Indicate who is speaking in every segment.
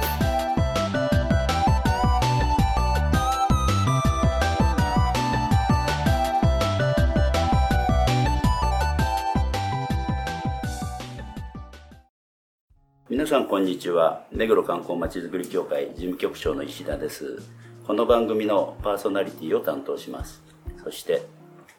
Speaker 1: す。
Speaker 2: さんこんにちは目黒観光まちづくり協会事務局長の石田ですこの番組のパーソナリティを担当しますそして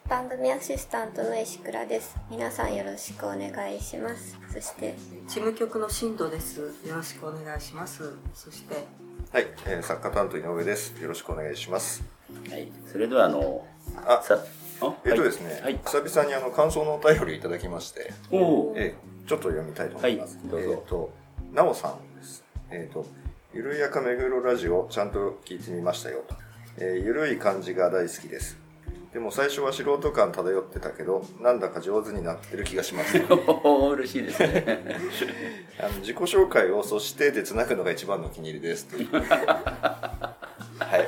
Speaker 1: 番組アシスタントの石倉です皆さんよろしくお願いしますそして
Speaker 3: 事務局の新藤です。よろしくお願いします。そして、
Speaker 4: はい、えー、作家担当井上です。よろしくお願いします。
Speaker 2: はいそれではあの
Speaker 4: あ、
Speaker 2: さあ
Speaker 4: えっとですね、
Speaker 2: はい、
Speaker 4: 久々にあの感想のお便りをいただきまして、
Speaker 2: おお
Speaker 4: えー、ちょっと読みたいと思います。
Speaker 2: はいどうぞ
Speaker 4: えっ、と、なおさんです。えっ、と、ゆるやかめぐろラジオちゃんと聞いてみましたよと。えーゆるい感じが大好きです。でも最初は素人感漂ってたけど、なんだか上手になってる気がします。
Speaker 2: お お嬉しいですね
Speaker 4: あの自己紹介をそしてでつなぐのが一番のお気に入りです。はい。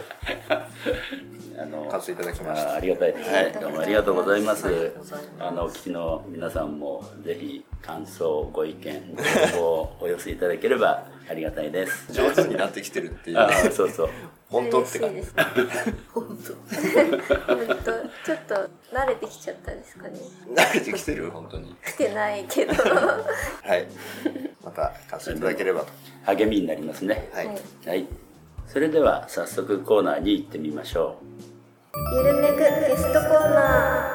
Speaker 2: あの
Speaker 4: 感想いただきました。
Speaker 2: あありがたいです。ね、
Speaker 1: はい
Speaker 2: どうもありがとうございます。
Speaker 3: あ
Speaker 2: のお聞きの皆さんもぜひ感想ご意見ご要望をお寄せいただければありがたいです。
Speaker 4: 上手になってきてるっていう。
Speaker 2: あーそうそう。
Speaker 4: 本当って感じ
Speaker 1: 嬉しいですね
Speaker 3: 本
Speaker 1: 本当。ちょっと慣れてきちゃったんですかね。
Speaker 4: 慣れてきてる？本当に。
Speaker 1: 来てないけど。
Speaker 4: はい。また感想いただければと。
Speaker 2: 励みになりますね。
Speaker 4: はい、
Speaker 1: はい。
Speaker 2: はい。それでは早速コーナーに行ってみましょ
Speaker 1: ゆるめぐゲストコーナ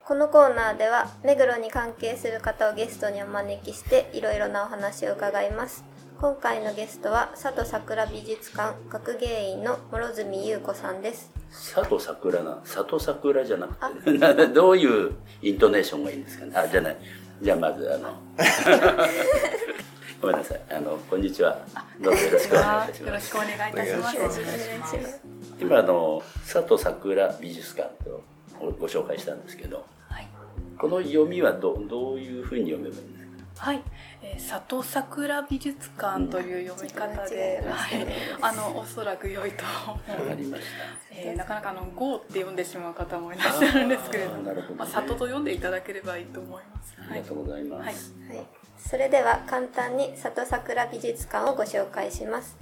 Speaker 1: ーこのコーナーでは目黒に関係する方をゲストにお招きしていろいろなお話を伺います。今回のゲストは佐藤桜美術館学芸員の諸角優子さんです。
Speaker 2: う佐藤桜な佐藤桜じゃなくてな どういうイントネーションがいいんですかね？あじゃない。じゃあまずあの ごめんなさい。あのこんにちは。どうぞよろしくお願いいたします。
Speaker 5: よろしくお願いいたします。
Speaker 2: 今あの佐藤桜美術館とご紹介したんですけど
Speaker 5: はい。
Speaker 2: この読みはどどういうふうに読めばいいんですか？
Speaker 5: はい。えー、佐藤桜美術館という読み方で、
Speaker 1: うん
Speaker 5: はい。あの、おそらく良いと思う。
Speaker 2: わかりまし
Speaker 5: えー、なかなかあの、ゴーって読んでしまう方もいらっしゃるんですけれども、
Speaker 2: ね
Speaker 5: まあ、里と読んでいただければいいと思います。
Speaker 2: たありがとうございます、
Speaker 5: はい
Speaker 1: はい、それでは簡単に里桜美術館をご紹介します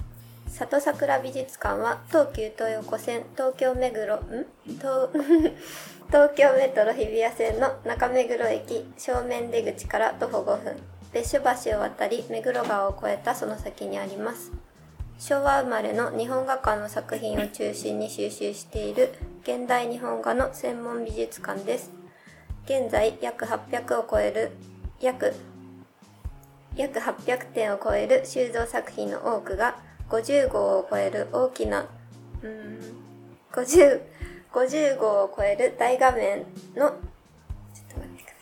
Speaker 1: 里桜美術館は東急東横線東京目黒ん？東 東京メトロ日比谷線の中目黒駅正面出口から徒歩5分。別所橋を渡り目黒川を越えたその先にあります。昭和生まれの日本画家の作品を中心に収集している現代日本画の専門美術館です。現在約800を超える約約800点を超える収蔵作品の多くが50号を超える大きなうん50 50号を超える大画面のちょっと待ってくだ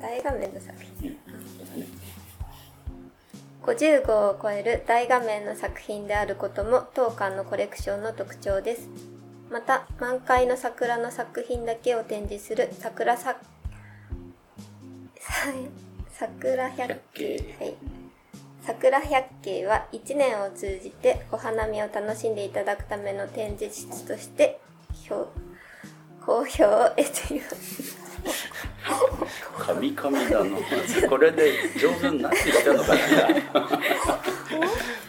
Speaker 1: さい。大画面の作品。50号を超える大画面の作品であることも当館のコレクションの特徴です。また満開の桜の作品だけを展示する桜さ桜百景。はい。桜百景は1年を通じてお花見を楽しんでいただくための展示室として評好評を得ています。
Speaker 2: カミカミだな。これで上手になってきたのか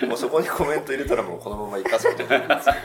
Speaker 2: な。
Speaker 4: もうそこにコメント入れたらもうこのまま生かそうと思います。
Speaker 2: あ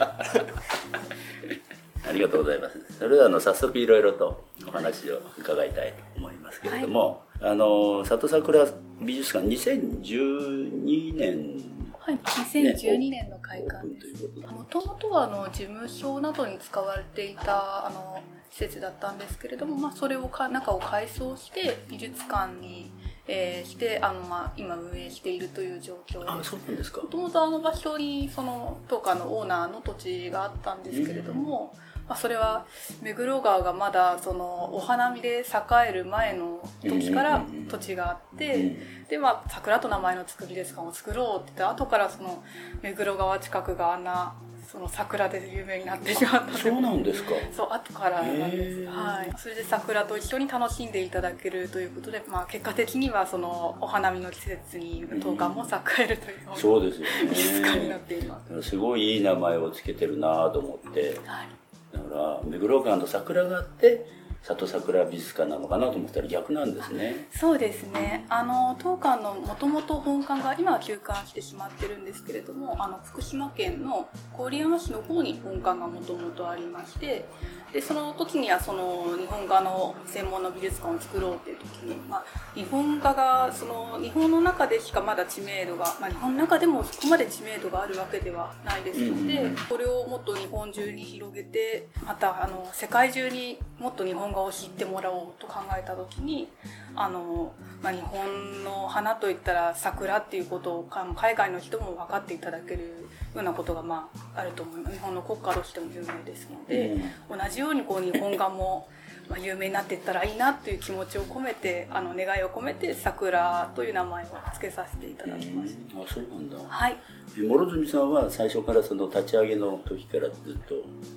Speaker 2: りがとうございます。それではあの早速いろいろとお話を伺いたいと思いますけれども、あの里桜美術館2012年
Speaker 5: はい、2012年の開館です。
Speaker 2: ということで、
Speaker 5: もともとはあの事務所などに使われていたあの施設だったんですけれども、まあ、それをか中を改装して美術館に、えーしてあの、まあ、今運営しているという状況
Speaker 2: あ
Speaker 5: です。
Speaker 2: そうなんですか
Speaker 5: も。ともとあの場所にその当館のオーナーの土地があったんですけれども、まあ、それは目黒川がまだそのお花見で栄える前の時から土地があって、でまあ桜と名前の作りですかを作ろうって言って後からその目黒川近くがあんなその桜で有名になってしまった
Speaker 2: そうなんですか。
Speaker 5: そう後からなんです、はい、それで桜と一緒に楽しんでいただけるということで、まあ、結果的にはそのお花見の季節に冬瓜も栄えるというよう
Speaker 2: そうですよ
Speaker 5: な静かになっ
Speaker 2: ね
Speaker 5: ています、
Speaker 2: すごいいい名前をつけてるなと思って。
Speaker 5: はい、
Speaker 2: だから目黒川の桜があって里桜美術館なのかなと思ったら逆なんですね。
Speaker 5: そうですね。あの当館のもともと本館が今は休館してしまってるんですけれどもあの福島県の郡山市の方に本館がもともとありましてでその時にはその日本画の専門の美術館を作ろうっていう時に、まあ、日本画がその日本の中でしかまだ知名度が、まあ、日本の中でもそこまで知名度があるわけではないですので、
Speaker 2: うん
Speaker 5: これをもっと日本中に広げてまたあの世界中にもっと日本画を知ってもらおうと考えた時にあの、まあ、日本の花といったら桜っていうことをか海外の人も分かっていただけるようなことが、まあ、あると思います日本の国家としても有名ですので、同じようにこう日本画も。まあ、有名になっていったらいいなという気持ちを込めてあの願いを込めて桜という名前を付けさせていただきました。
Speaker 2: あそうなんだ。
Speaker 5: はい。
Speaker 2: え諸角さんは最初からその立ち上げの時からずっと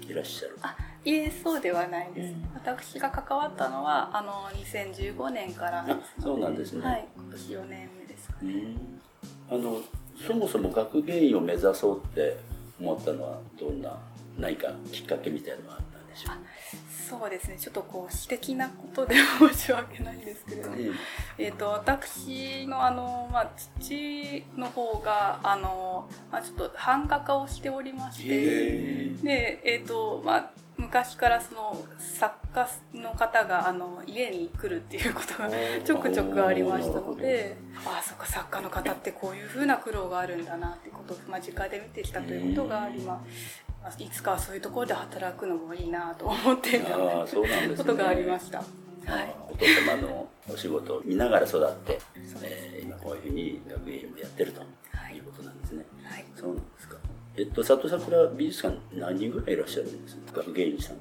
Speaker 2: いらっしゃる？
Speaker 5: あいえそうではないです、
Speaker 2: うん。
Speaker 5: 私が関わったのはあの2015年から。
Speaker 2: そうなんですね。
Speaker 5: はい。今年4年目ですかね、
Speaker 2: うん。あのそもそも学芸員を目指そうって思ったのはどんな何かきっかけみたいなのがあったんでしょう？
Speaker 5: そうですね。ちょっとこう私的なことで申し訳ないんですけれども、
Speaker 2: うん。
Speaker 5: えー、と私のあの、まあ、父の方があの、まあ、ちょっと版画家をしておりまして。
Speaker 2: へ
Speaker 5: でえっ、とまあ昔からその作家の方があの家に来るっていうことがちょくちょくありましたので。ああそっか作家の方ってこういうふうな苦労があるんだなってことを間近で見てきたということがあります。まあいつかはそういうところで働くのもいいなと思っていた
Speaker 2: ああそうなんですね。
Speaker 5: ことがありました。はい。
Speaker 2: お父様のお仕事を見ながら育って、えー今こういうふうに学芸員もやってると
Speaker 5: はい。
Speaker 2: いうことなんですね、
Speaker 5: はい。
Speaker 2: そうなんですか。えっと里桜美術館何人ぐらいいらっしゃるんですか？学芸員さん。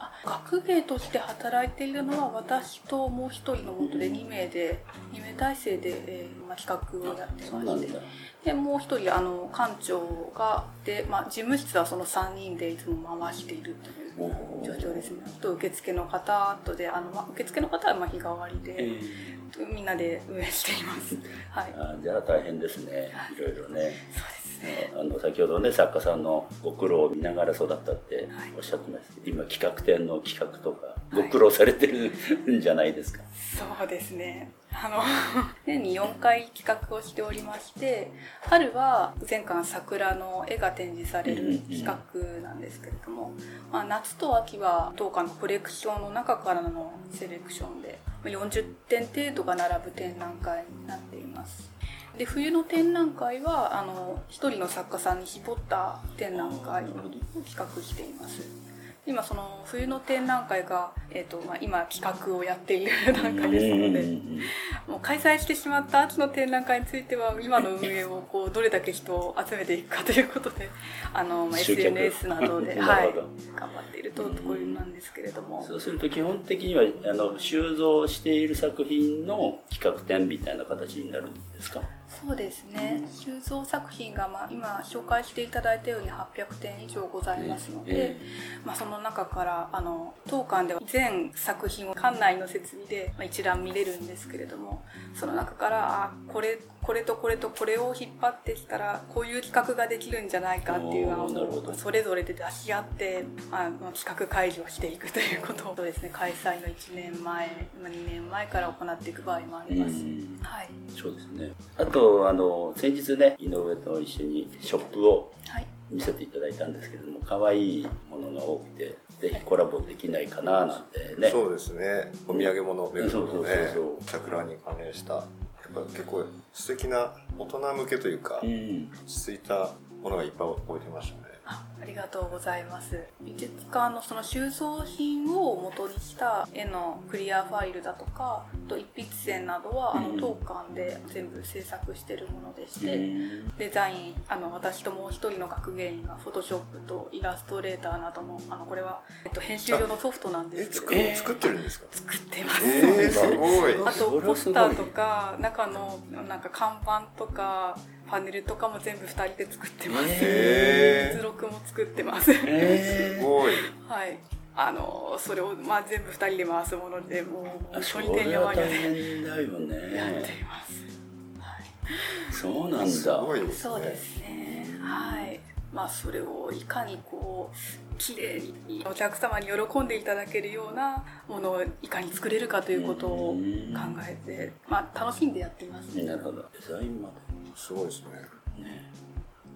Speaker 5: あ学芸として働いているのは私ともう一人のもとで2名で2名体制で、えーまあ、企画をやってまして。
Speaker 2: そうなんだ
Speaker 5: でもう一人あの館長がで、まあ、事務室はその3人でいつも回しているという状況ですね。あと受付の方とであの、まあ、受付の方はまあ日替わりで、
Speaker 2: え
Speaker 5: みんなで運営しています。はい。
Speaker 2: ー、あーじゃあ大変ですね。い。ろいろね。
Speaker 5: そうですね。
Speaker 2: あの先ほどね作家さんのご苦労を見ながら育ったっておっしゃってました。けど今企画展の企画とかご苦労されてるんじゃないですか、
Speaker 5: そうですね。あの、年に4回企画をしておりまして、春は全館桜の絵が展示される企画なんですけれども、まあ、夏と秋は当館のコレクションの中からのセレクションで、40点程度が並ぶ展覧会になっています。で冬の展覧会はあの一人の作家さんに絞った展覧会を企画しています今その冬の展覧会が、えーとまあ、今企画をやっている 段階ですのでもう開催してしまった秋の展覧会については今の運営をこうどれだけ人を集めていくかということであの、まあ、SNS などで、
Speaker 2: な
Speaker 5: はい。頑張っているとところなんですけれども。
Speaker 2: そうすると基本的にはあの収蔵している作品の企画展みたいな形になるんですか？
Speaker 5: そうですね。収蔵作品が、まあ、今紹介していただいたように800点以上ございますので、
Speaker 2: え
Speaker 5: まあ、その中からあの当館では全作品を館内の設備で、まあ、一覧見れるんですけれどもその中からあこれこれとこれとこれを引っ張ってきたらこういう企画ができるんじゃないかっていう案
Speaker 2: おーなるほど。
Speaker 5: をそれぞれで出し合ってあの企画会議をしていくということをそうですね開催の1年前まあ2年前から行っていく場合もあります。
Speaker 2: うん。
Speaker 5: はい。
Speaker 2: そうですね。あとあの先日ね井上と一緒にショップを
Speaker 5: はい。
Speaker 2: 見せていただいたんですけれども可愛いものが多くてぜひコラボできないかななんてね。
Speaker 4: そうですね。お土産物目黒のね桜に関連したやっぱ結構素敵な大人向けというか
Speaker 2: うん。
Speaker 4: 落ち着いたものがいっぱい置いてましたね
Speaker 5: りがとうございます。美術館のその収蔵品を元にした絵のクリアファイルだとかあと一筆線などはあの
Speaker 2: うん
Speaker 5: 当館で全部制作してるものでして、
Speaker 2: うん
Speaker 5: デザインあの私ともう一人の学芸員がフォトショップとイラストレーターなどのあのこれは、えっと、編集用のソフトなん
Speaker 4: え
Speaker 5: ですけど。
Speaker 4: 作る作ってるんですか？
Speaker 5: 作ってます、
Speaker 4: えー、すごい。
Speaker 5: あとポスターとか中のなんか看板とかパネルとかも全部2人で作ってます。
Speaker 4: へ
Speaker 5: 図 録も作ってます。
Speaker 2: え
Speaker 4: すごい。
Speaker 5: はい。あのそれを、まあ、全部2人で回すものでもう本当にてん
Speaker 2: れは大
Speaker 5: やわんやで
Speaker 2: 変だよ
Speaker 5: やって
Speaker 2: ね
Speaker 5: います、
Speaker 2: そうなん
Speaker 4: す
Speaker 2: だ。
Speaker 4: ごいですね
Speaker 5: そうですね。はい。まあそれをいかにこう綺麗にお客様に喜んでいただけるようなものをいかに作れるかということを考えて、まあ、楽しんでやっています。
Speaker 2: なるほど。デザインます
Speaker 4: ごいですね。
Speaker 2: でね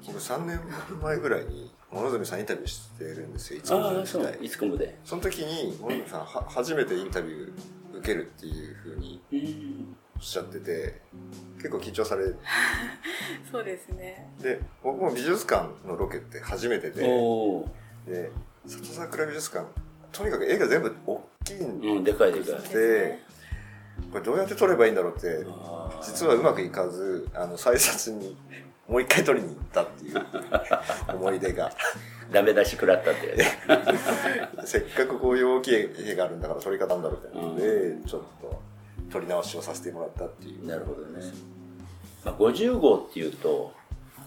Speaker 4: 僕3年前ぐらいに諸角さんインタビューしてるんですよいつも時代
Speaker 2: いつこもで。
Speaker 4: その時に諸角さんは初めてインタビュー受けるっていうふうに
Speaker 2: うん。
Speaker 4: おっしゃってて結構緊張され
Speaker 5: そうですね。
Speaker 4: で僕も美術館のロケって初めてでで里桜美術館とにかく絵が全部大きいんで、
Speaker 2: うんでかいでかい。
Speaker 4: これどうやって撮ればいいんだろうって実はうまくいかずあの再撮にもう一回撮りに行ったっていう 思い出が。
Speaker 2: ダメ出し食らったってやつ
Speaker 4: せっかくこういう大きい絵があるんだから撮り方なんだろうみたいな。ので、ちょっと撮り直しをさせてもらったっていう。
Speaker 2: なるほどね、まあ、50号っていうと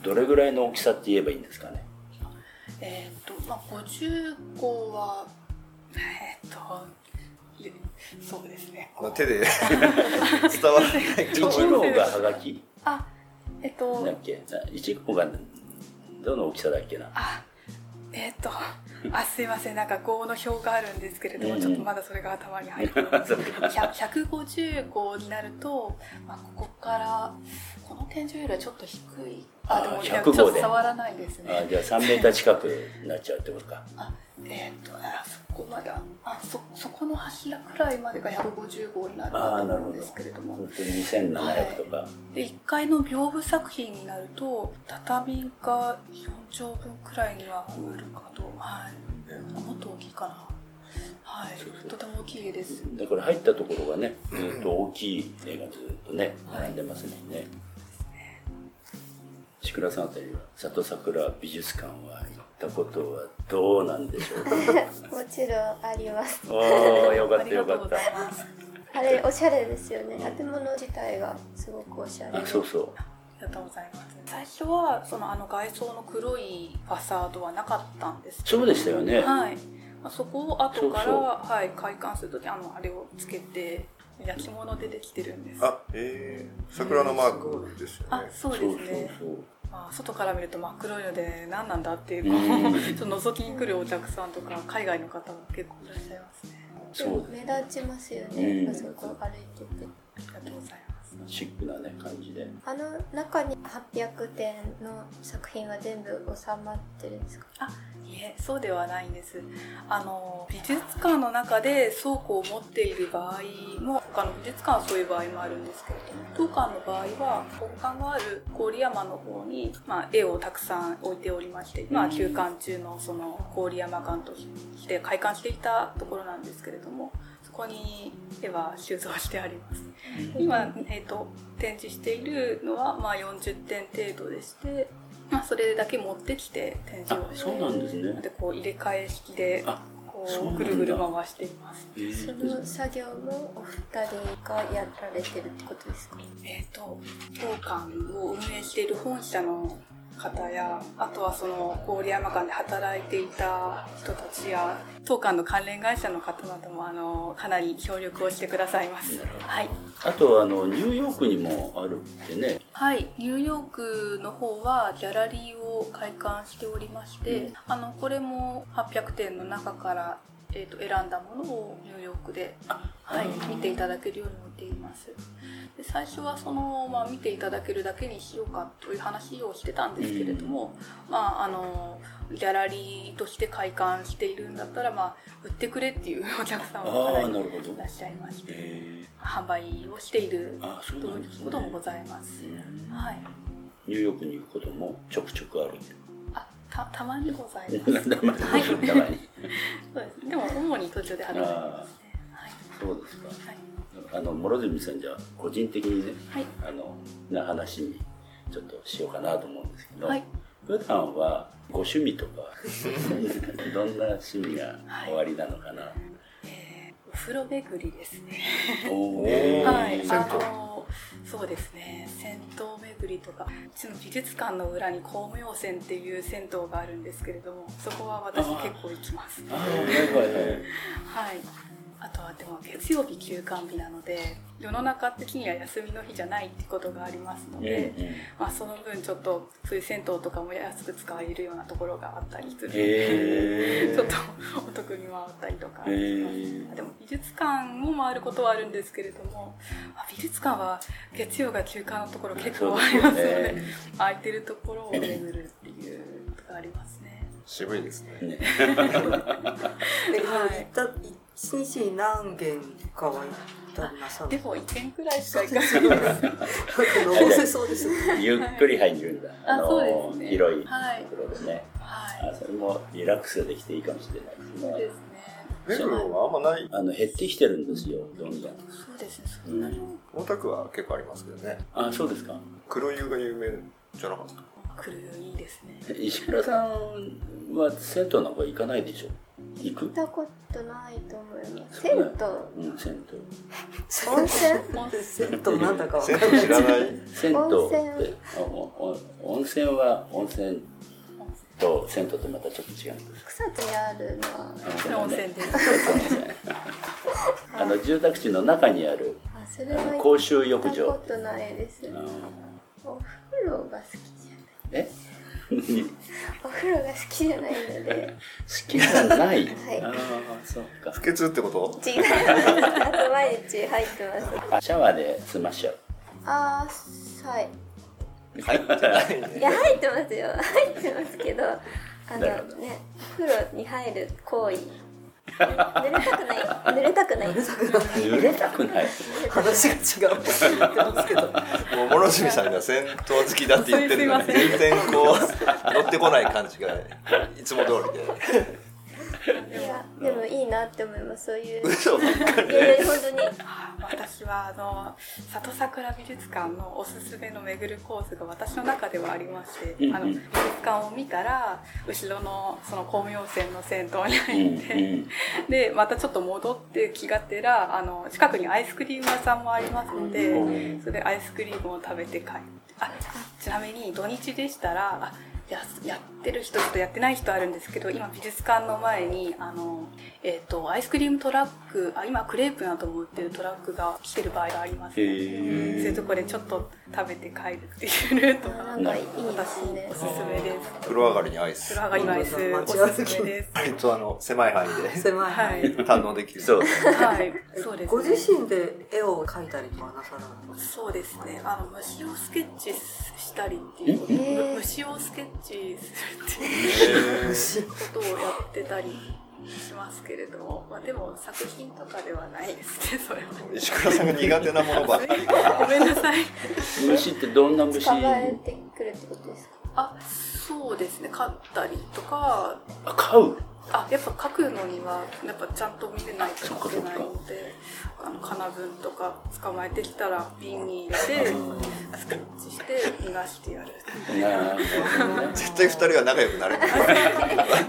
Speaker 2: どれぐらいの大きさって言えばいいんですかね？
Speaker 5: えっ、とまあ50号はえっ、といそうですね。
Speaker 4: まあ手で 伝わらないと思
Speaker 2: 1
Speaker 4: いま
Speaker 2: 号がはがき
Speaker 5: あえっ、と
Speaker 2: だっけ？1号がどの大きさだっけな？
Speaker 5: あえっ、とあすいません。なんか号の表があるんですけれども、
Speaker 2: うん。
Speaker 5: ちょっとまだそれが頭に入ってない。
Speaker 2: そうか。
Speaker 5: 100 150号になると、まあ、ここからこの天井よりはちょっと低い。あでも
Speaker 2: あ
Speaker 5: いや
Speaker 2: 100
Speaker 5: ちょっと触らないです
Speaker 2: あ
Speaker 5: ね
Speaker 2: じゃあ3メーター近くになっちゃうってことか。
Speaker 5: あえっ、とあそこまであそそこの柱くらいまでが150号になるかと思うんですけれども。
Speaker 2: 本当に2700とか、
Speaker 5: で1階の屏風作品になると畳が4畳分くらいにはなるかと。はい。もっと大きいかな。はい。
Speaker 2: そうそう
Speaker 5: とても大きい絵です。
Speaker 2: だから入ったところがねずっと大きい絵がずっとね並んでますもんね志倉さんあたりは里桜美術館は行ったことはどうなんでしょうか？
Speaker 1: もちろんあります。
Speaker 2: おおよかっ
Speaker 5: あ
Speaker 2: たよかっ
Speaker 5: りがとうござい
Speaker 2: た
Speaker 5: ます。
Speaker 1: あれおしゃれですよね。建物自体がすごくおしゃれ。
Speaker 2: あそうそう。
Speaker 5: ありがとうございます。最初はそのあの外装の黒いファサードはなかったんですけど。
Speaker 2: そうでしたよね。
Speaker 5: はい、まあ、そこを後から
Speaker 2: そうそう。
Speaker 5: はい、開館する時あのあれをつけて焼き物でできてるんです。
Speaker 4: あえー、桜のマークですよね。
Speaker 5: あそうですね。
Speaker 2: そうそう
Speaker 5: まあ、外から見ると真っ黒いので何なんだっていう
Speaker 2: うん。
Speaker 5: こ うちょっと覗きに来るお客さんとか海外の方が結構いらっしゃいますね。
Speaker 1: 目立ちますよね、
Speaker 2: うん。
Speaker 1: あそこ歩いてて。
Speaker 5: ありがとうございます
Speaker 2: シックなね感じで。
Speaker 1: あの中に800点の作品は全部収まってるんですか？
Speaker 5: あいえそうではないんです。あの美術館の中で倉庫を持っている場合も他の美術館はそういう場合もあるんですけれども当館の場合は本館がある郡山の方に、まあ、絵をたくさん置いておりまして、まあ、休館中のその郡山館として開館していたところなんですけれどもそこに絵は収蔵してあります。今、えー、と展示しているのは、まあ、40点程度でして、まあ、それだけ持ってきて展示をして
Speaker 2: あそうなんですね。
Speaker 5: でこう入れ替え式で
Speaker 2: あ
Speaker 5: こ
Speaker 2: そう
Speaker 5: ぐるぐる回しています。
Speaker 2: え
Speaker 1: そ
Speaker 2: ー
Speaker 1: の作業もお二人がやられてるってことですか？
Speaker 5: えっ、と当館を運営している本社の方やあとはその郡山館で働いていた人たちや当館の関連会社の方などもあのかなり協力をしてくださいます。はい。
Speaker 2: あとあのニューヨークにもあるってね。
Speaker 5: はい、ニューヨークの方はギャラリーを開館しておりまして、あのこれも800点の中から、えー、と選んだものをニューヨークで、はい、見ていただけるように置いています。で最初はその、まあ、見ていただけるだけにしようかという話をしてたんですけれども、まあ、あのギャラリーとして開館しているんだったら、まあ、売ってくれっていうお客様もかなりいらっしゃいまして
Speaker 2: え
Speaker 5: 販売をしているということもございます。
Speaker 2: ー
Speaker 5: はい。
Speaker 2: ニューヨークに行くこともちょくちょくある。
Speaker 5: あ、た、たまにございます。
Speaker 2: たまに
Speaker 5: そうです。でも、主に途中で働いてますね。
Speaker 2: そうですか
Speaker 5: はい。
Speaker 2: あの諸角さんじゃあ個人的にね、
Speaker 5: はい。
Speaker 2: あのな話にちょっとしようかなと思うんですけど、
Speaker 5: はい。
Speaker 2: 普段はご趣味とか どんな趣味がおありなのかな、
Speaker 5: えー風呂巡りですね。
Speaker 2: お
Speaker 4: ー
Speaker 5: はい、
Speaker 4: 銭湯
Speaker 5: あのそうですね。銭湯巡りとかうちの美術館の裏に光明泉っていう銭湯があるんですけれどもそこは私結構行きます。はい あとはでも月曜日休館日なので世の中的には休みの日じゃないってことがありますので、
Speaker 2: うんうん
Speaker 5: まあ、その分ちょっとそういう銭湯とかも安く使えるようなところがあったりするので、
Speaker 2: へー
Speaker 5: ちょっとお得に回ったりとか。します、
Speaker 2: へー
Speaker 5: でも美術館も回ることはあるんですけれどもあ美術館は月曜が休館のところ結構ありますので
Speaker 2: ね。
Speaker 5: 空いてるところを巡るっていうことがありますね。
Speaker 4: 渋いですね。
Speaker 2: ね。
Speaker 3: え、行った、一日に何軒かは行ったりなさる
Speaker 5: でも1軒くらいしか行かない
Speaker 3: のぼせそうですね。
Speaker 2: ゆっくり入るんだ。
Speaker 5: あそうですね
Speaker 2: 広いと
Speaker 5: はい
Speaker 2: ころでね。
Speaker 5: はい
Speaker 2: あそれもリラックスできていいかもしれないですね
Speaker 5: そうです。ね
Speaker 4: 目黒はあんまない。
Speaker 2: あの減ってきてるんですよ、どんどん。
Speaker 5: そうですねそんなに
Speaker 4: 大田区は結構ありますけどね。
Speaker 2: あ、そうですか。
Speaker 4: 黒湯が有名じゃなかった？
Speaker 5: 来るいいですね
Speaker 2: 石倉さんは銭湯なんか行かないでしょ？行く？
Speaker 1: 行ったことないと思います。銭
Speaker 2: うん、銭湯。
Speaker 1: 湯温泉？
Speaker 3: 銭湯なんだかわか
Speaker 4: 銭
Speaker 3: んない。
Speaker 4: 湯知らない？
Speaker 2: 銭湯
Speaker 1: 温泉。
Speaker 2: って、おお温泉は温泉と銭湯とまたちょっと違うんです。
Speaker 1: 草津にあるのは。
Speaker 5: 温泉で
Speaker 2: あの 住宅地の中にある
Speaker 1: あそれは行
Speaker 2: 公衆浴
Speaker 1: った
Speaker 2: 場。
Speaker 1: ことないです。お風呂が好きじ
Speaker 2: え
Speaker 1: ゃないお風呂が好きじゃないので
Speaker 2: 好きじゃない。
Speaker 1: い
Speaker 2: ああ、そうか。
Speaker 4: 不潔ってこと？
Speaker 1: 違いますあと毎日入ってます
Speaker 2: あシャワーで済ましちゃう。
Speaker 1: あーはい
Speaker 4: 入ってないね。
Speaker 1: いや入ってますよ入ってますけどあのねお風呂に入る行為濡れたくない濡れたくない
Speaker 2: 濡れたくない。
Speaker 3: 話が違うって言ってますけど。
Speaker 4: もう諸角さんが銭湯好きだって言ってるのに全然こう乗ってこない感じがいつも通りで。
Speaker 1: いやでもいいなって思いますそういう。
Speaker 4: 嘘ばっかり。
Speaker 1: いやいや本当に。
Speaker 5: 私はあの里桜美術館のおすすめの巡るコースが私の中ではありまして、
Speaker 2: うんうん。
Speaker 5: あの美術館を見たら後ろのその光明泉の銭湯に
Speaker 2: うん
Speaker 5: 入って、
Speaker 2: うん。
Speaker 5: でまたちょっと戻って気がてらあの近くにアイスクリーム屋さんもありますので、
Speaker 2: うん。
Speaker 5: それでアイスクリームを食べて帰ってあちなみに土日でしたらあややってる人とやってない人あるんですけど今美術館の前にあの、えー、とアイスクリームトラックあ今クレープなども売ってるトラックが来てる場合がありますの
Speaker 2: へ
Speaker 5: で
Speaker 2: ー。
Speaker 5: そういうところでちょっと食べて帰るっていうルートが
Speaker 1: なんかいいですね。
Speaker 5: 私おすすめです。
Speaker 4: 風呂上がりにアイス。
Speaker 5: 風呂上がりのアイス。おすすめです。
Speaker 4: 割とあの狭い範囲で。
Speaker 3: 狭い。
Speaker 5: はい。
Speaker 4: 堪能できる。
Speaker 2: そう。
Speaker 5: はい。そうです、ね、
Speaker 3: ご自身で絵を描いたりとかなさらない
Speaker 5: そうですね。あの虫をスケッチしたりっていう。虫をスケッチすることをやってたりしますけれども、まあでも作品とかではないですね。それは。
Speaker 4: 石倉さんが苦手なものばっかり
Speaker 5: ごめんなさい。
Speaker 2: 虫ってどんな虫？
Speaker 1: 捕まえてくるってことですか？
Speaker 5: あ、そうですね。飼ったりとか、
Speaker 2: あ飼う？
Speaker 5: あ、やっぱ描くのにはやっぱちゃんと見れないと描けないので、あの金分とか捕まえてきたら瓶に入れてスケッチして逃がしてやる。
Speaker 4: 絶対二人は仲良くなれない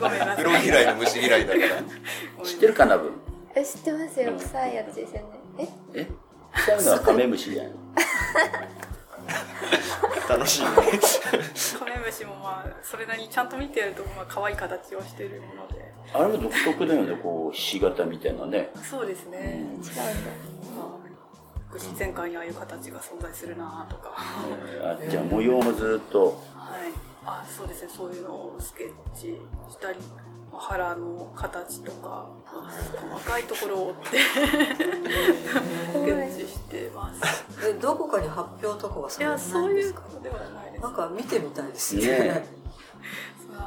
Speaker 5: ごめんなさい。
Speaker 4: 風呂嫌いの虫嫌いだから。
Speaker 2: 知ってるかなぶ
Speaker 1: え知ってますよ。臭いやつですよね。え？
Speaker 2: え？臭いのはカメムシじゃん
Speaker 4: 楽しいね。
Speaker 5: カメムシもまあそれなりにちゃんと見てるとまあ可愛い形をしてるもので。
Speaker 2: あれも独特だよねこうひし形みたいなね。
Speaker 5: そうですね、
Speaker 1: 違うんだ。
Speaker 5: まあ自然界にああいう形が存在するなとか。は
Speaker 2: あじゃあ模様もずっと。
Speaker 5: い。あそうですね。そういうのをスケッチしたりまあ腹の形とかまあ細かいところを追ってスケッチしてます。
Speaker 3: え、どこかに発表とかはさ
Speaker 5: いや
Speaker 3: れてな
Speaker 5: そういう
Speaker 3: いんですか
Speaker 5: ことではないです。
Speaker 3: なんか見てみたいです
Speaker 2: ね。
Speaker 3: ね。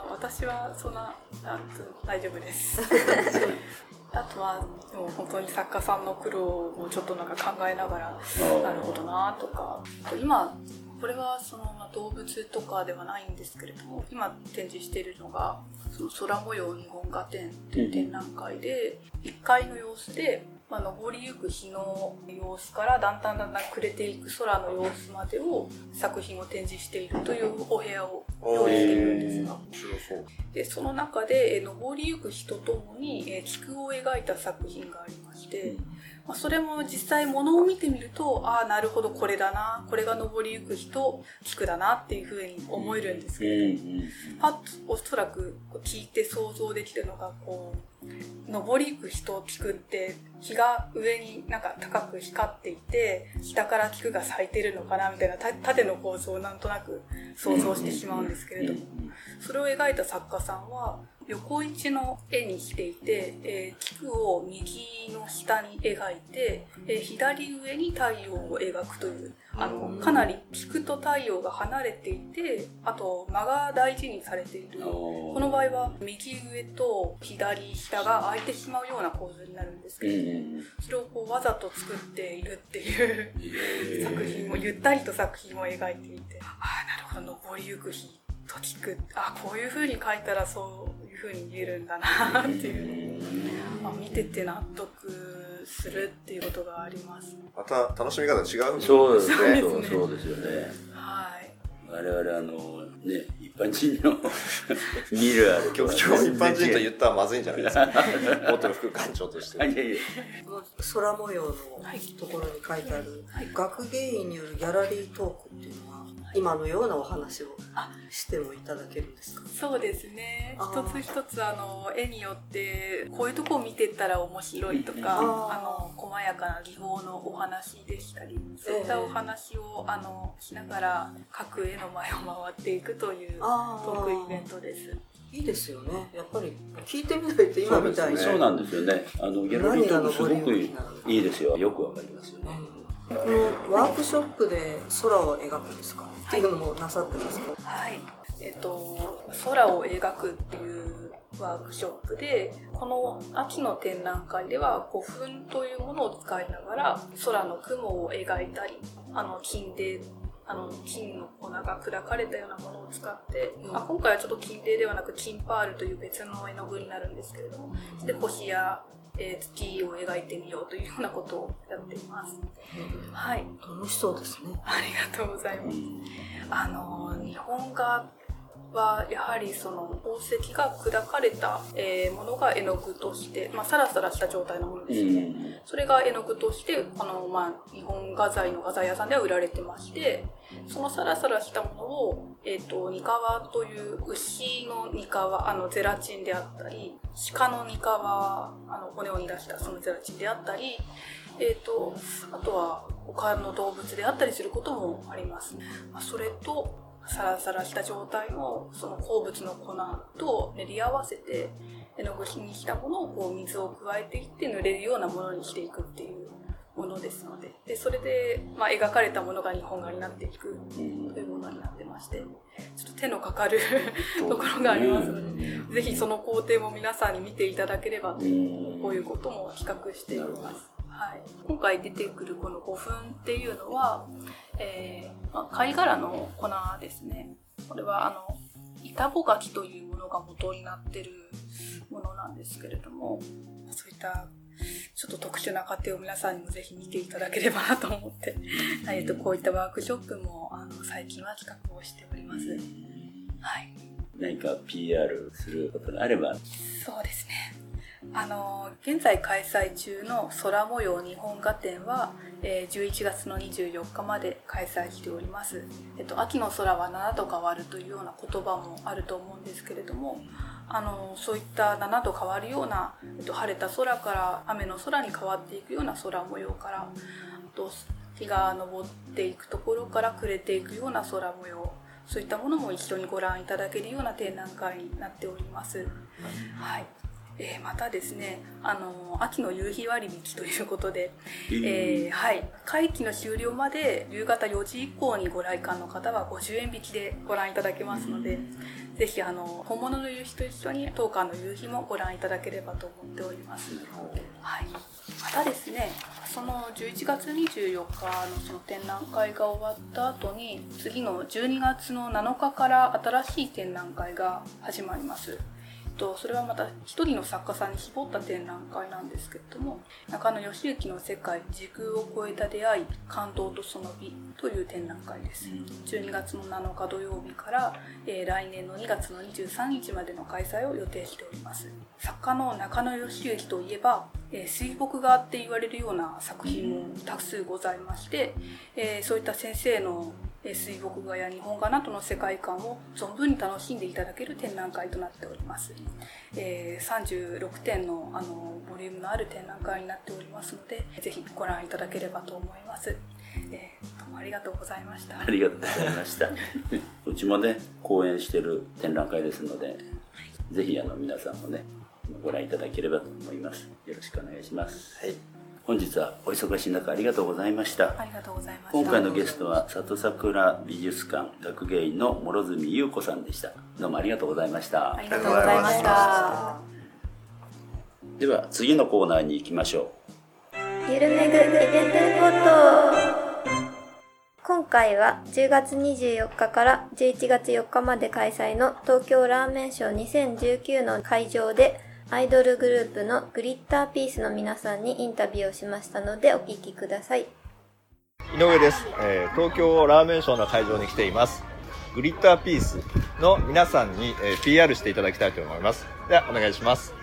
Speaker 5: 私はそんなあ大丈夫です。あとはでも本当に作家さんの苦労をちょっとなんか考えながらなるほどなとか今これはそのまあ動物とかではないんですけれども今展示しているのがその空模様日本画展っていう展覧会で1階の様子でまあ、昇りゆく日の様子からだんだんだんだん暮れていく空の様子までを作品を展示しているというお部屋を用意しているんですがでその中でえー昇りゆく日とともにえー菊を描いた作品がありまして、まあ、それも実際物を見てみるとああなるほどこれだなこれが昇りゆく日と菊だなっていうふうに思えるんですけれども、パッとおそらく聞いて想像できるのがこう登りゆく人を聞くって日が上になんか高く光っていて下から菊が咲いてるのかなみたいなた縦の構造をなんとなく想像してしまうんですけれどもそれを描いた作家さんは横一の絵にしていて、えー菊を右の下に描いて、えー左上に太陽を描くというあのかなり菊と太陽が離れていてあと間が大事にされている。この場合は右上と左下が空いてしまうような構図になるんですけれどもそれをこうわざと作っているっていう作品をゆったりと作品を描いていて。ああなるほど。登りゆく日と聞くあこういう風に書いたらそういう風に見えるんだなっていう。のを、まあ、見てて納得するっていうことがあります。
Speaker 4: また楽しみ方違うんですね。
Speaker 2: そうですね。
Speaker 5: そうですね。
Speaker 2: そうそうですよね。
Speaker 5: はい。
Speaker 2: 我々あのね一般人の 見るあれとは
Speaker 4: 今日今日一般人と言
Speaker 2: っ
Speaker 4: ったらまずいんじゃないですか。元副館長として。
Speaker 2: いやいや
Speaker 3: 空模様のところに書いてある、学芸員によるギャラリートークっていうのは今のようなお話をしてもいただけるんですか？
Speaker 5: そうですね一つ一つあの絵によってこういうとこを見てったら面白いとか
Speaker 3: あ
Speaker 5: の細やかな技法のお話でしたりそういったお話をあのしながら各絵の前を回っていくというト
Speaker 3: あ
Speaker 5: ークイベントです。
Speaker 3: いいですよねやっぱり聞いてみないと今みたいに
Speaker 2: そうなんですよね。あのギャラリートークすごくいいですよ。よくわかりますよね。
Speaker 3: このワークショップで空を描くんですか、っていうのもなさってますか？
Speaker 5: はい、えっと空を描くっていうワークショップでこの秋の展覧会では古墳というものを使いながら空の雲を描いたりあの金であの金の粉が砕かれたようなものを使って、
Speaker 3: うん
Speaker 5: あ、今回はちょっと金泥ではなく金パールという別の絵の具になるんですけれどもで星や、えー月を描いてみようというようなことをやっています。はい
Speaker 3: 楽しそうですね
Speaker 5: ありがとうございます。あの日本画はやはりその宝石が砕かれた、えーものが絵の具として、まあ、サラサラした状態のもの
Speaker 2: う
Speaker 5: ですね、
Speaker 2: ん。
Speaker 5: それが絵の具としてこの、まあ、日本画材の画材屋さんでは売られてましてそのサラサラしたものを、えー、とニカワという牛のニカワあのゼラチンであったり鹿のニカワあの骨を煮出したそのゼラチンであったり、えー、とあとは他の動物であったりすることもあります。まあそれとサラサラした状態のその鉱物の粉と練り合わせて絵の具にしたものをこう水を加えていって塗れるようなものにしていくっていうものですので。でそれで、まあ、描かれたものが日本画になっていくというものになってまして。ちょっと手のかかるところがありますので、ぜひその工程も皆さんに見ていただければと
Speaker 2: うん
Speaker 5: こういうことも企画しています。はい、今回出てくるこの古墳っていうのは、えーまあ、貝殻の粉ですね。これはあの板ぼがきというものが元になってるものなんですけれども、そういったちょっと特殊な過程を皆さんにもぜひ見ていただければなと思って、えー、とこういったワークショップもあの最近は企画をしております。はい
Speaker 2: 何か PR することがあれば。
Speaker 5: そうですね。あの現在開催中の空模様日本画展は、えー11月の24日まで開催しております、えっと、秋の空は7度変わるというような言葉もあると思うんですけれどもあのそういった7度変わるような、えっと、晴れた空から雨の空に変わっていくような空模様からあと日が昇っていくところから暮れていくような空模様そういったものも一緒にご覧いただけるような展覧会になっております。はいえーまたですねあの秋の夕日割引ということで、えーはい、会期の終了まで夕方4時以降にご来館の方は50円引きでご覧いただけますので、ぜひあの本物の夕日と一緒に当館の夕日もご覧いただければと思っております。はい、またですねその11月24日のその展覧会が終わった後に次の12月の7日から新しい展覧会が始まります。とそれはまた一人の作家さんに絞った展覧会なんですけれども中野義行の世界時空を超えた出会い感動とその美という展覧会です。12月の7日土曜日から、えー来年の2月の23日までの開催を予定しております。作家の中野義行といえば、えー水墨画って言われるような作品も多数ございまして、えーそういった先生のえー水墨画や日本画などの世界観を存分に楽しんでいただける展覧会となっております、えー36点のあのボリュームのある展覧会になっておりますのでぜひご覧いただければと思います、えーどうもありがとうございました
Speaker 2: ありがとうございました。うちもね、講演してる展覧会ですので、ぜひあの皆さんもね、ご覧いただければと思います。よろしくお願いします。
Speaker 4: はい
Speaker 2: 本日はお忙しい中ありがとうございました。
Speaker 5: ありがとうございました
Speaker 2: 今回のゲストは里桜美術館学芸員の諸角優子さんでした。どうもありがとうございました
Speaker 5: あ。りがとうございました
Speaker 2: では次のコーナーに行きましょ
Speaker 1: ゆるめぐイベントレポート今回は10月24日から11月4日まで開催の東京ラーメンショー2019の会場でアイドルグループのグリッターピースの皆さんにインタビューをしましたのでお聞きください。
Speaker 6: 井上です、えー東京ラーメンショーの会場に来ていますグリッターピースの皆さんに、えー PR していただきたいと思いますではお願いします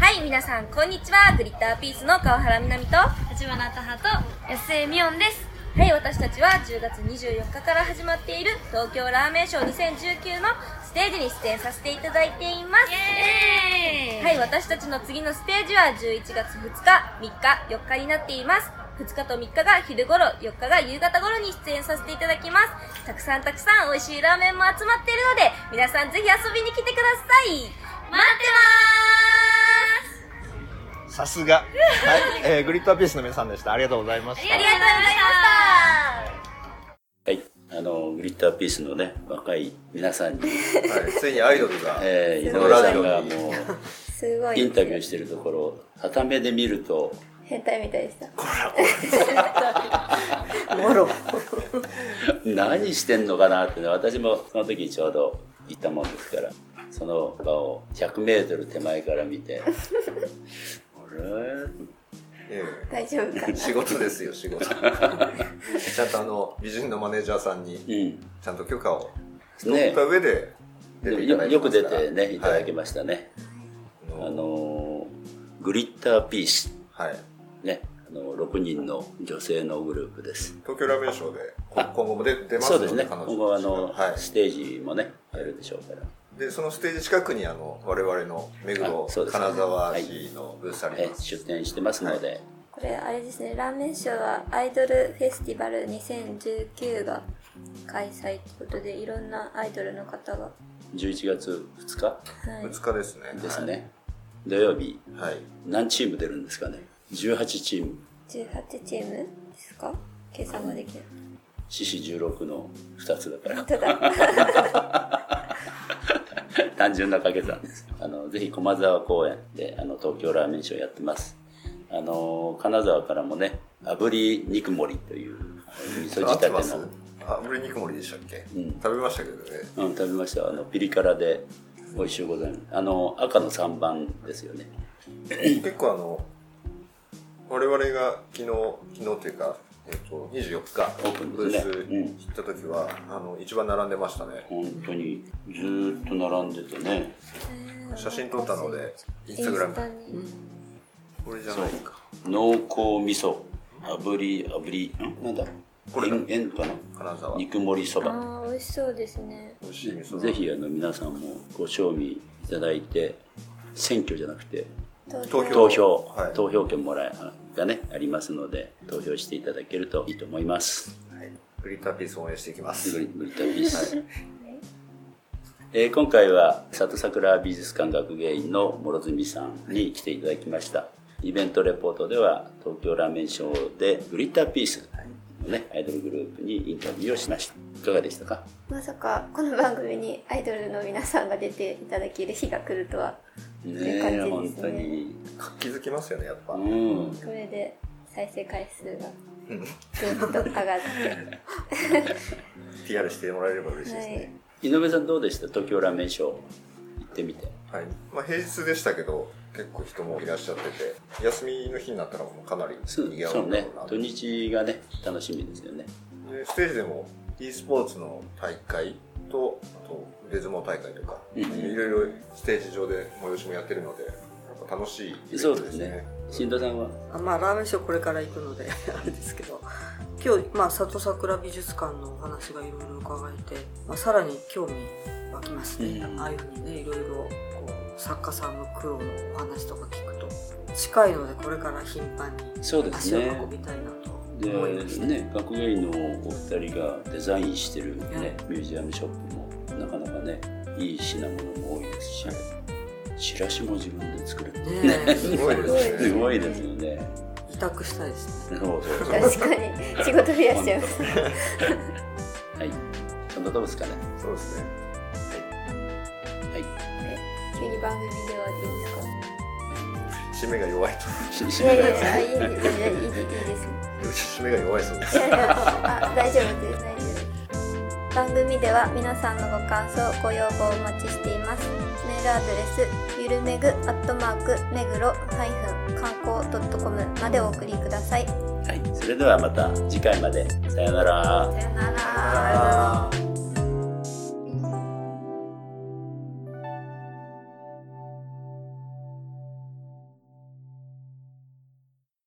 Speaker 7: はい、皆さん、こんにちは。グリッターピースの川原みなみと、立花たはと、安江みおんです。はい、私たちは10月24日から始まっている東京ラーメンショー2019のステージに出演させていただいています。はい、私たちの次のステージは11月2日、3日、4日になっています。2日と3日が昼頃、4日が夕方頃に出演させていただきます。たくさんたくさん美味しいラーメンも集まっているので、皆さんぜひ遊びに来てください。待ってまーす
Speaker 6: さすがはい、えーグリッターピースの皆さんでしたありがとうございました
Speaker 7: ありがとうございました。
Speaker 2: あの、グリッターピースのね、若い皆さんに、
Speaker 4: はい、ついにアイドルが、
Speaker 2: えー、井上さんがも
Speaker 1: すごい。
Speaker 2: う、インタビューしてるところを、はためで見ると、
Speaker 1: 変態みたいでした。
Speaker 3: もろ。
Speaker 2: 何してんのかなってね、私もその時にちょうど行ったもんですから、その場を100メートル手前から見て、あ
Speaker 4: え
Speaker 1: 大丈夫かな？
Speaker 4: え 仕事ですよ仕事。ちゃんとあの美人のマネージャーさんに。ちゃんと許可を。取
Speaker 2: ね
Speaker 4: った上で出ていただいて
Speaker 2: よよく出てね、い。ただき
Speaker 4: はい
Speaker 2: ましたね。
Speaker 4: あ
Speaker 2: あのー、グリッターピース、
Speaker 4: はい。
Speaker 2: ね、あの、6人の女性のグループです。
Speaker 4: 東京ラーメンショーで今後も出出ますので
Speaker 2: そうですね。
Speaker 4: 彼
Speaker 2: 今後あの、
Speaker 4: はい。
Speaker 2: ステージもね、やるでしょうから。
Speaker 4: でそのステージ近くにあの我々の目黒金沢市のブースあり
Speaker 2: え
Speaker 4: ます、
Speaker 2: 出展してますので、
Speaker 1: これあれですね。ラーメンショーはアイドルフェスティバル2019が開催ということでいろんなアイドルの方が、は
Speaker 2: 11月2日？
Speaker 1: い、
Speaker 4: 2日ですね。
Speaker 2: ですね。土曜日、
Speaker 4: はい、はい
Speaker 2: 何チーム出るんですかね ?18 チーム。
Speaker 1: 18チームですか？計算ができる
Speaker 2: 獅子16の2つだから。単純な掛け算です。あの、ぜひ駒沢公園で、あの、東京ラーメンショーやってます。あの、金沢からもね、炙り肉盛りという、味噌仕立ての、
Speaker 4: あブリ肉盛りでしたっけ、
Speaker 2: うん
Speaker 4: 食べましたけどね
Speaker 2: うん、食べました。あの、ピリ辛で美味しゅうございます。あの、赤の3番ですよね。
Speaker 4: 結構あの我々が昨日昨日というか、えっと24日
Speaker 2: オープン
Speaker 4: ブ
Speaker 2: です。ね
Speaker 4: ース行った時は、あの一番並んでましたね。
Speaker 2: 本当に、ずーっと並んでてね。
Speaker 4: 写真撮ったのでインスタグラム。これじゃないか。
Speaker 2: 濃厚味噌、炙り、炙り、ん？なんだ？これ、円かな？
Speaker 4: 金沢。
Speaker 2: 肉盛りそば。
Speaker 1: ああ美味しそうですね。
Speaker 4: 美味しい味噌
Speaker 2: ぜひあの皆さんもご賞味いただいて選挙じゃなくて
Speaker 4: 投票
Speaker 2: 投票、
Speaker 4: はい。
Speaker 2: 投票権もらえがねありますので投票していただけるといいと思います。
Speaker 4: はい、グリッターピースを応援していきます。
Speaker 2: グリグリターピース、えー今回は里桜美術館学芸員の諸角さんに来ていただきました。イベントレポートでは東京ラーメンショーでグリッターピースのねアイドルグループにインタビューをしました。いかがでしたか？
Speaker 1: まさかこの番組にアイドルの皆さんが出ていただける日が来るとは
Speaker 2: ね。本当に。
Speaker 4: 活気づきますよねやっぱ、
Speaker 2: うん。
Speaker 1: これで再生回数がぐんと上がって、
Speaker 4: PR してもらえれば嬉しいです
Speaker 1: は
Speaker 4: ね、
Speaker 1: い、
Speaker 2: 井上さんどうでした？東京ラーメンショー。行ってみて。
Speaker 4: はい。まあ平日でしたけど、結構人もいらっしゃってて、休みの日になったらもうかなり
Speaker 2: そう。ね。土日がね楽しみですよね。
Speaker 4: でステージでも e スポーツの大会とあと腕相撲大会とか、
Speaker 2: うん
Speaker 4: いろいろステージ上で催しもやってるので楽しいイベント
Speaker 2: そうですね。新藤さんは？
Speaker 3: あまあラーメンショーこれから行くので あれですけど。今日、まあ、里桜美術館のお話がいろいろ伺えて、まあ、さらに興味湧きますね、
Speaker 2: うん
Speaker 3: ああいうふうにねいろいろこう作家さんの苦労のお話とか聞くと近いのでこれから頻繁に
Speaker 2: そうです
Speaker 3: 足を
Speaker 2: ね
Speaker 3: 運びたいなと
Speaker 2: で
Speaker 3: 思いました、
Speaker 2: ね学芸員のお二人がデザインしてる、ね、ミュージアムショップもなかなかねいい品物も多いですしチラシも自分で作る。
Speaker 3: ねえ
Speaker 4: すごいですね。
Speaker 2: すごいですよね。
Speaker 3: 委託したいですね。
Speaker 2: そうそうそう。
Speaker 1: 確かに。仕事増やしちゃいます。
Speaker 2: はい。そんなとこですかね？
Speaker 4: そうですね。
Speaker 2: はい。
Speaker 1: 急に番組ではでいいですか？
Speaker 4: 締めが弱い
Speaker 2: しし
Speaker 1: いやいやいやいい。ですいいですいいです。
Speaker 4: と締めが弱いそうです。
Speaker 1: いやいやあ大丈夫です。大丈夫です。番組では皆さんのご感想ご要望をお待ちしています。メールアドレスゆるめぐアットマーク目黒ハイフン観光ドットコムまでお送りください。
Speaker 2: はいそれではまた次回まで。さよなら。
Speaker 1: さよなら